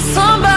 Somebody.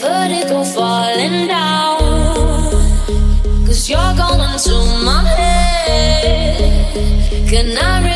vertigo falling down. Cause you're going to my head. Can I?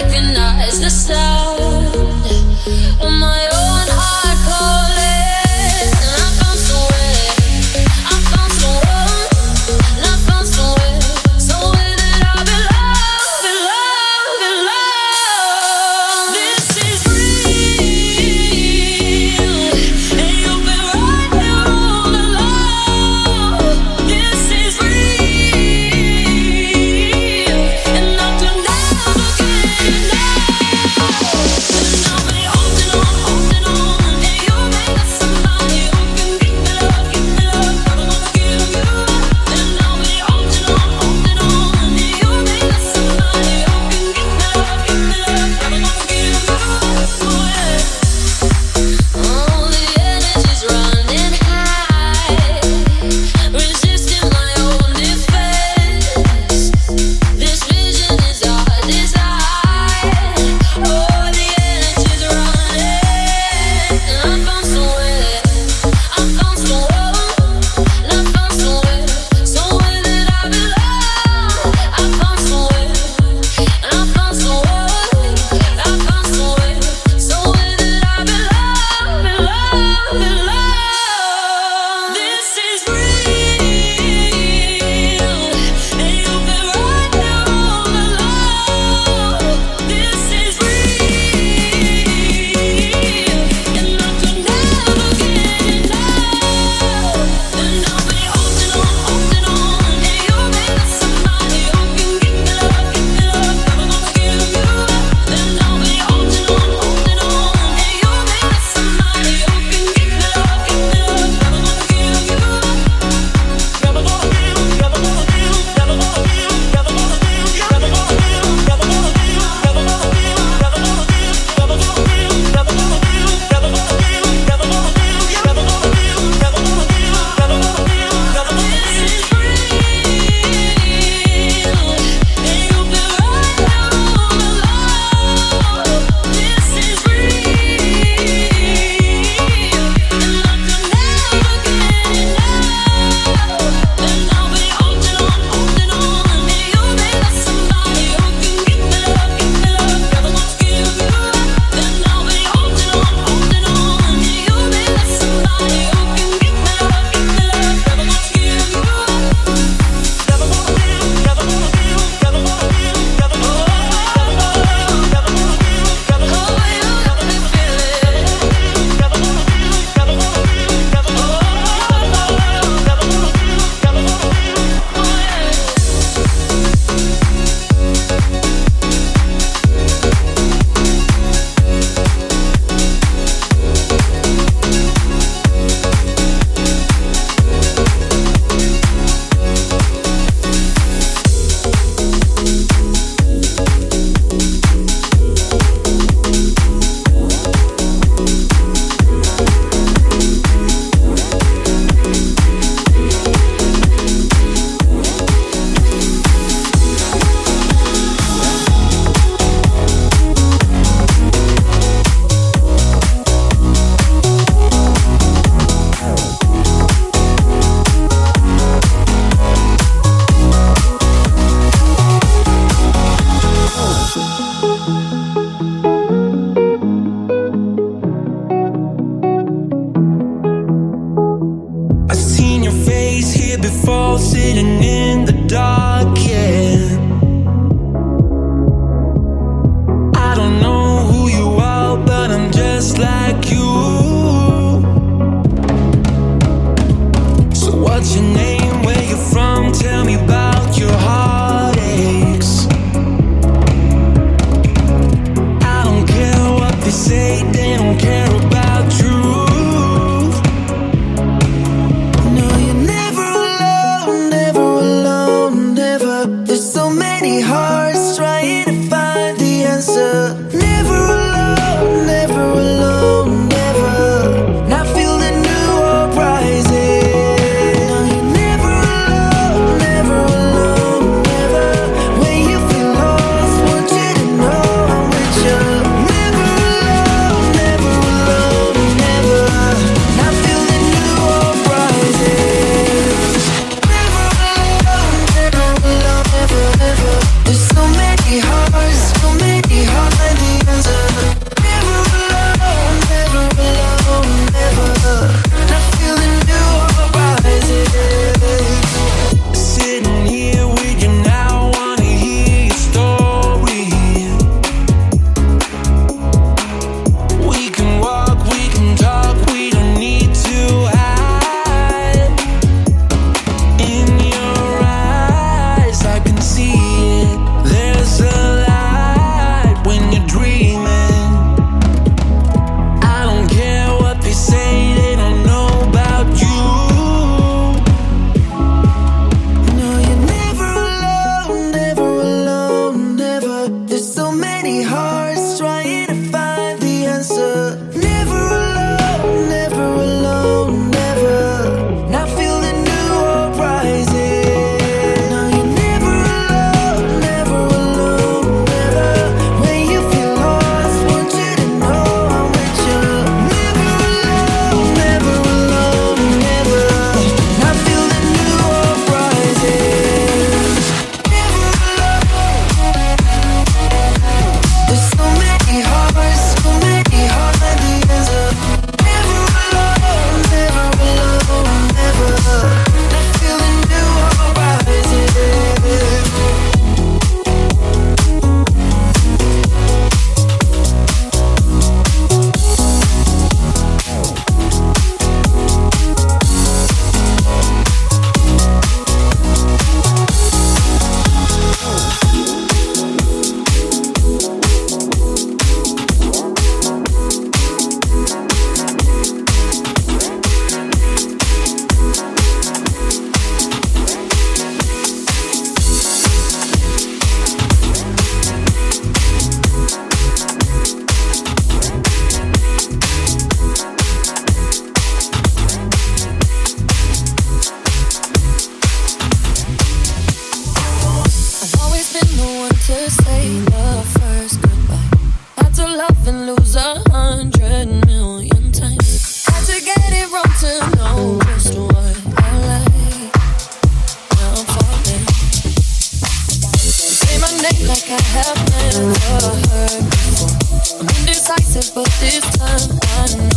Love the simulation we're dreaming in,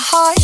don't you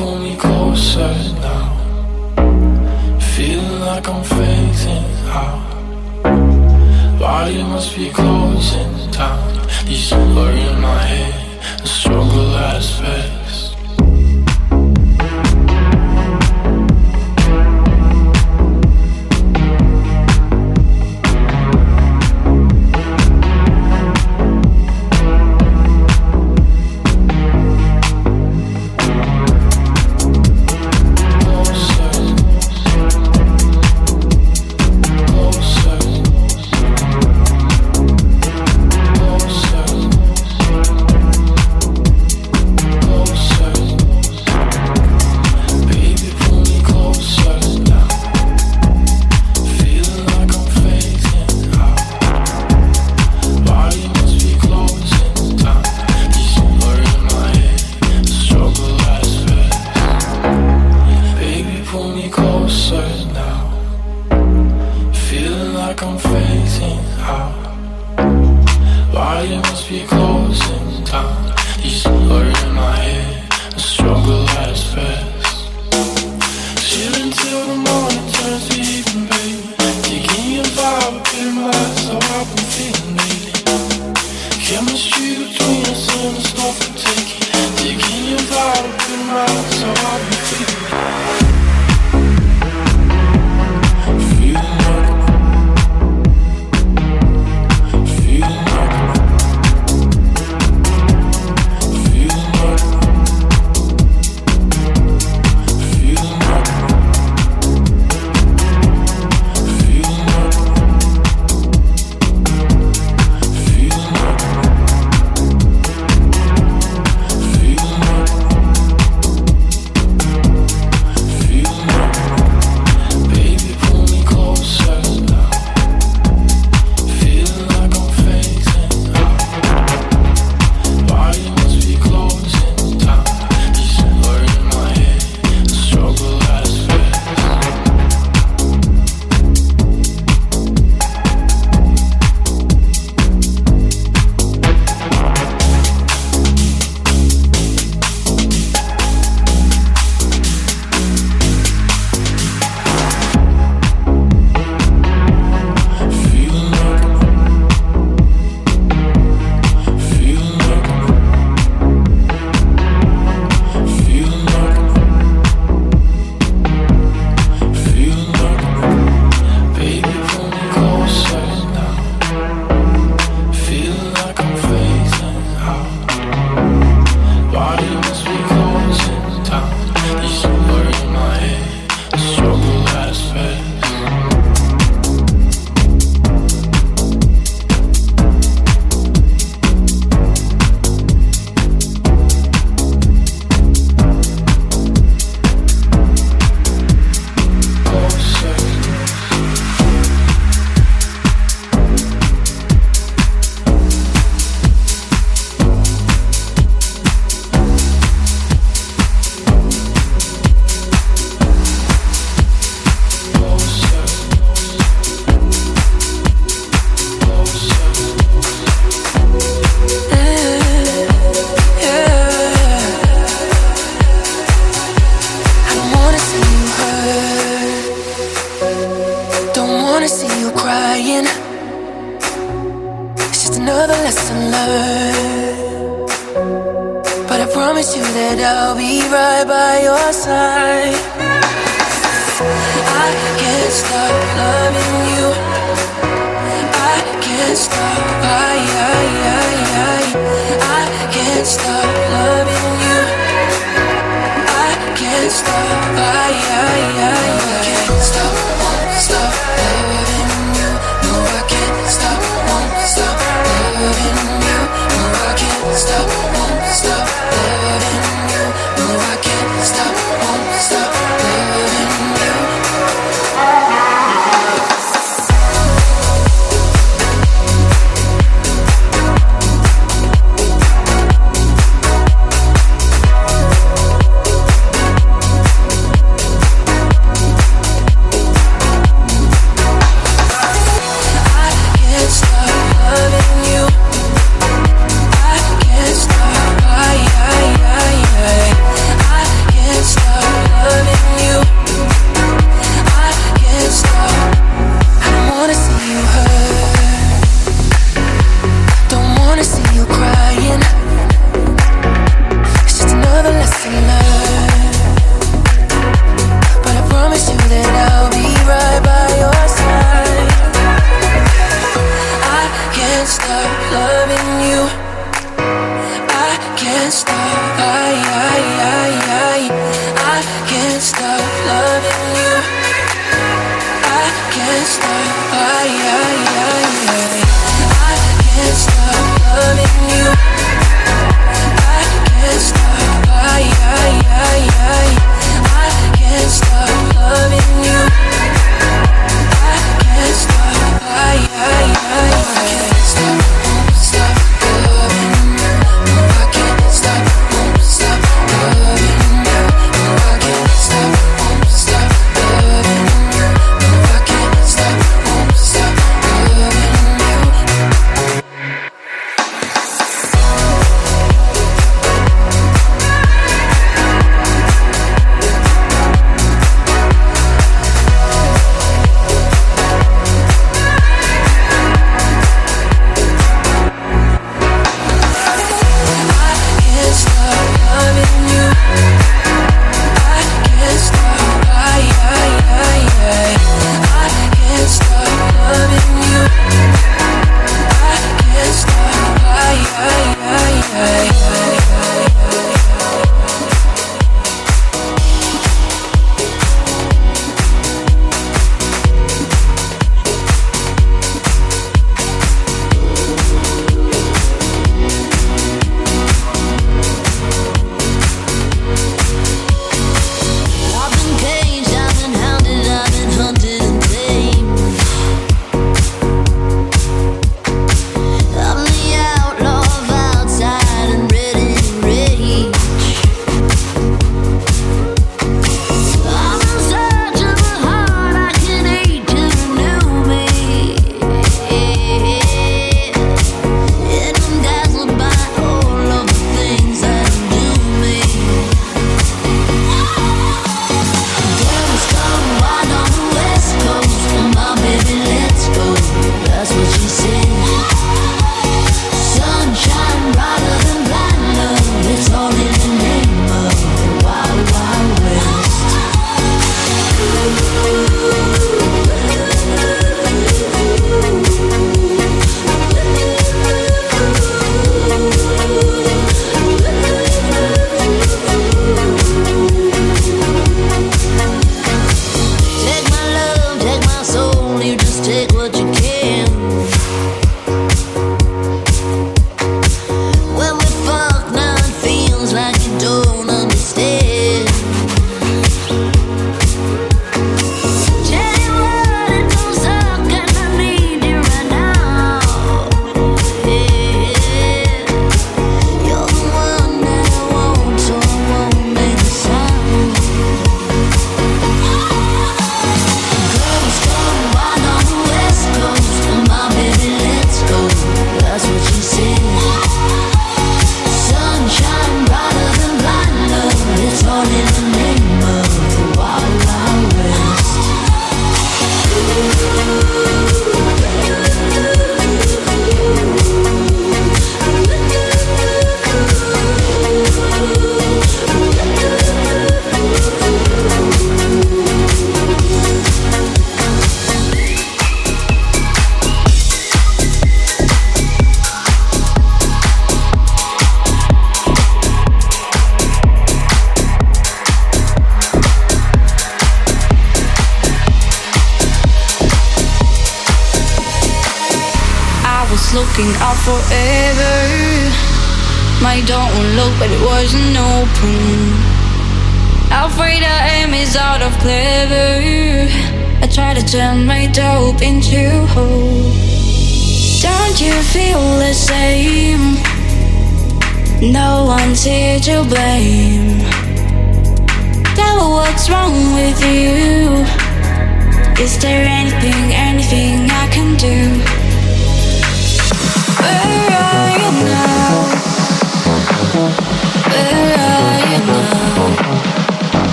pull me closer now. Feeling like I'm fading out. Body must be closing down. These blur in my head, the struggle has fed.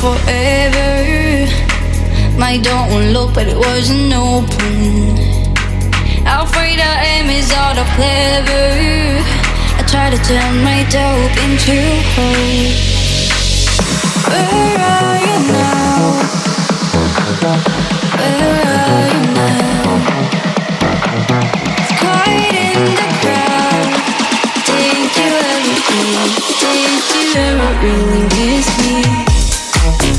forever. My door look, but it wasn't open. Afraid I am is out of clever. I try to turn my dope into hope. Where are you now? Where are you now? It's quiet in the crowd. Did you ever, did you ever really miss me? Thank you.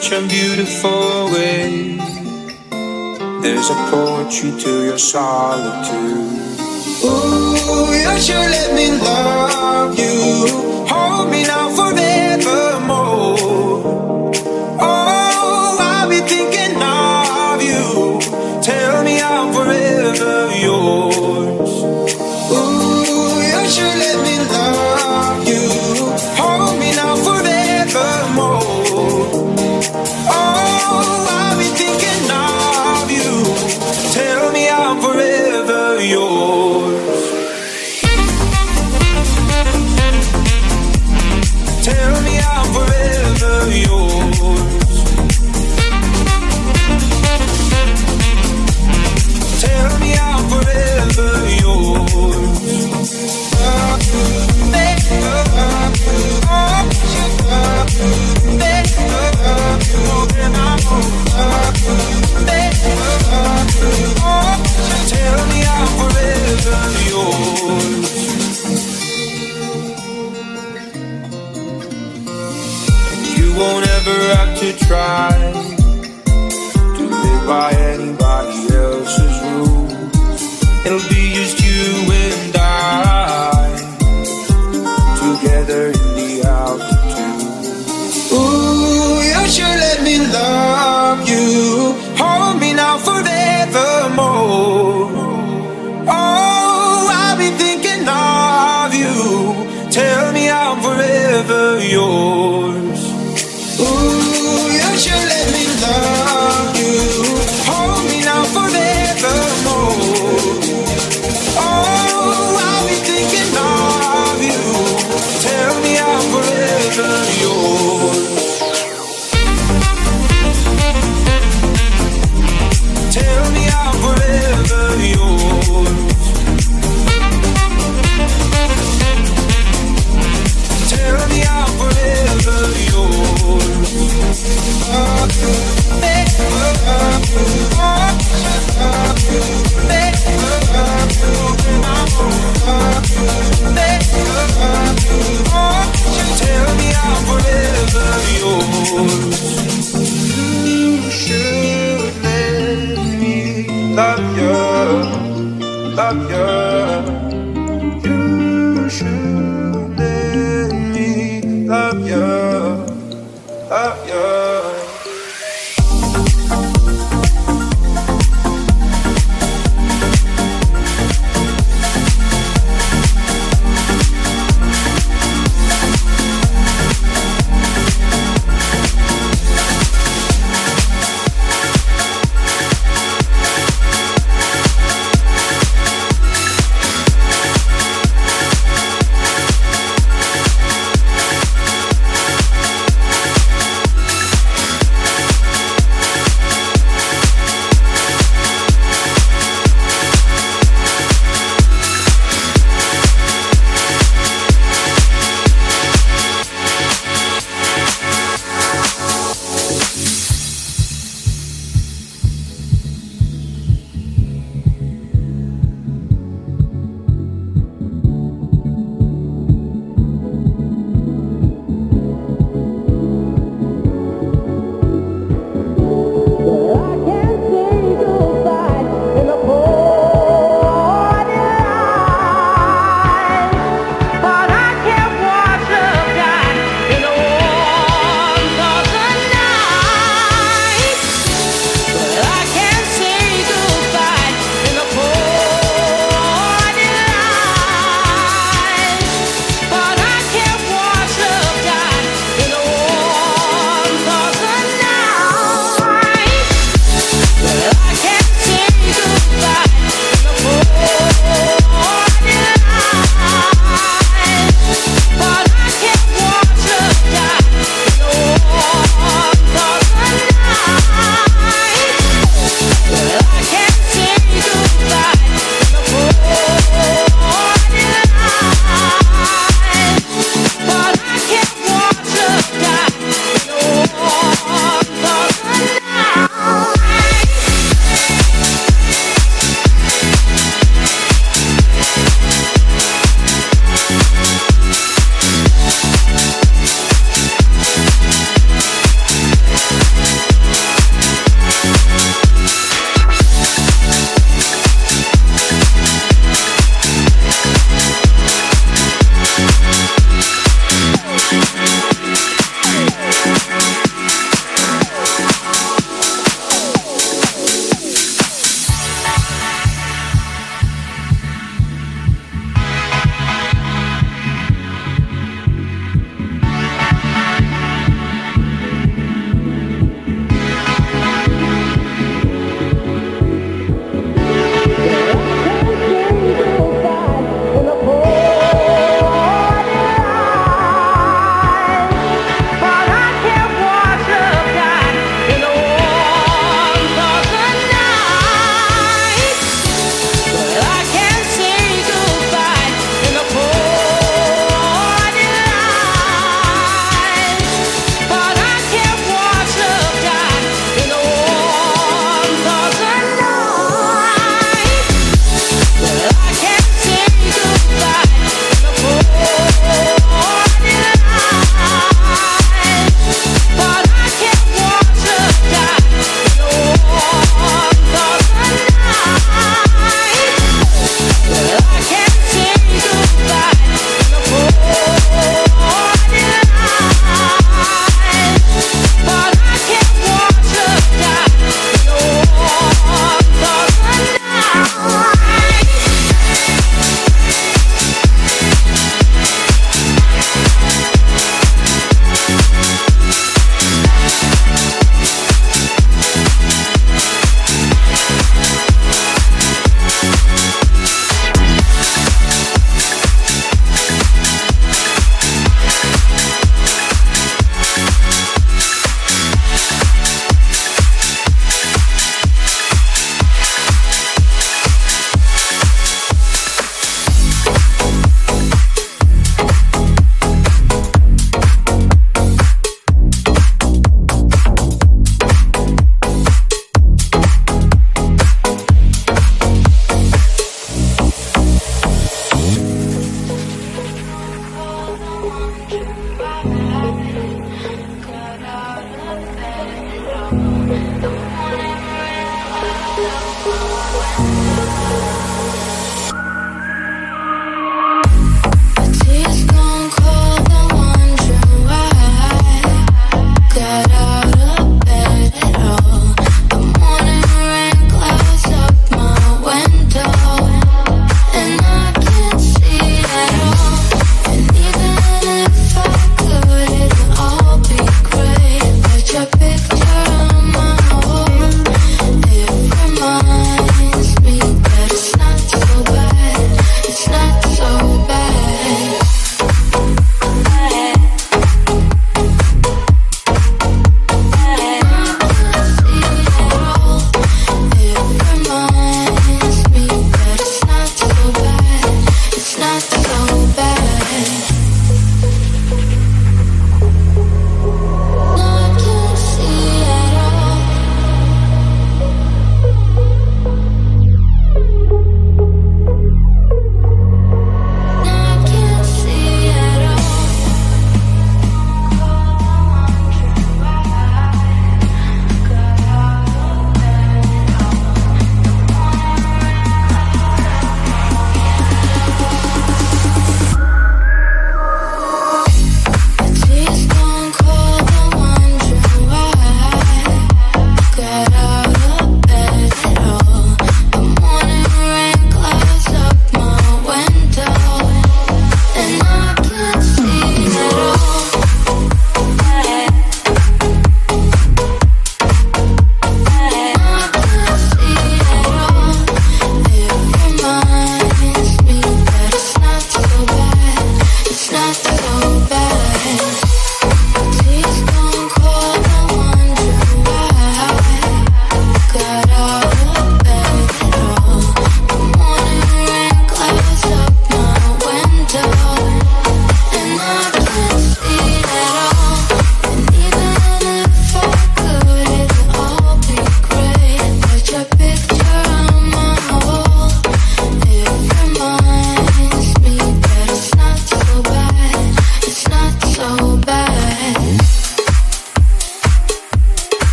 Such a beautiful way. There's a poetry to your solitude. Ooh, you should let me love you. Hold me now forevermore.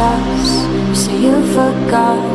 You say you forgot.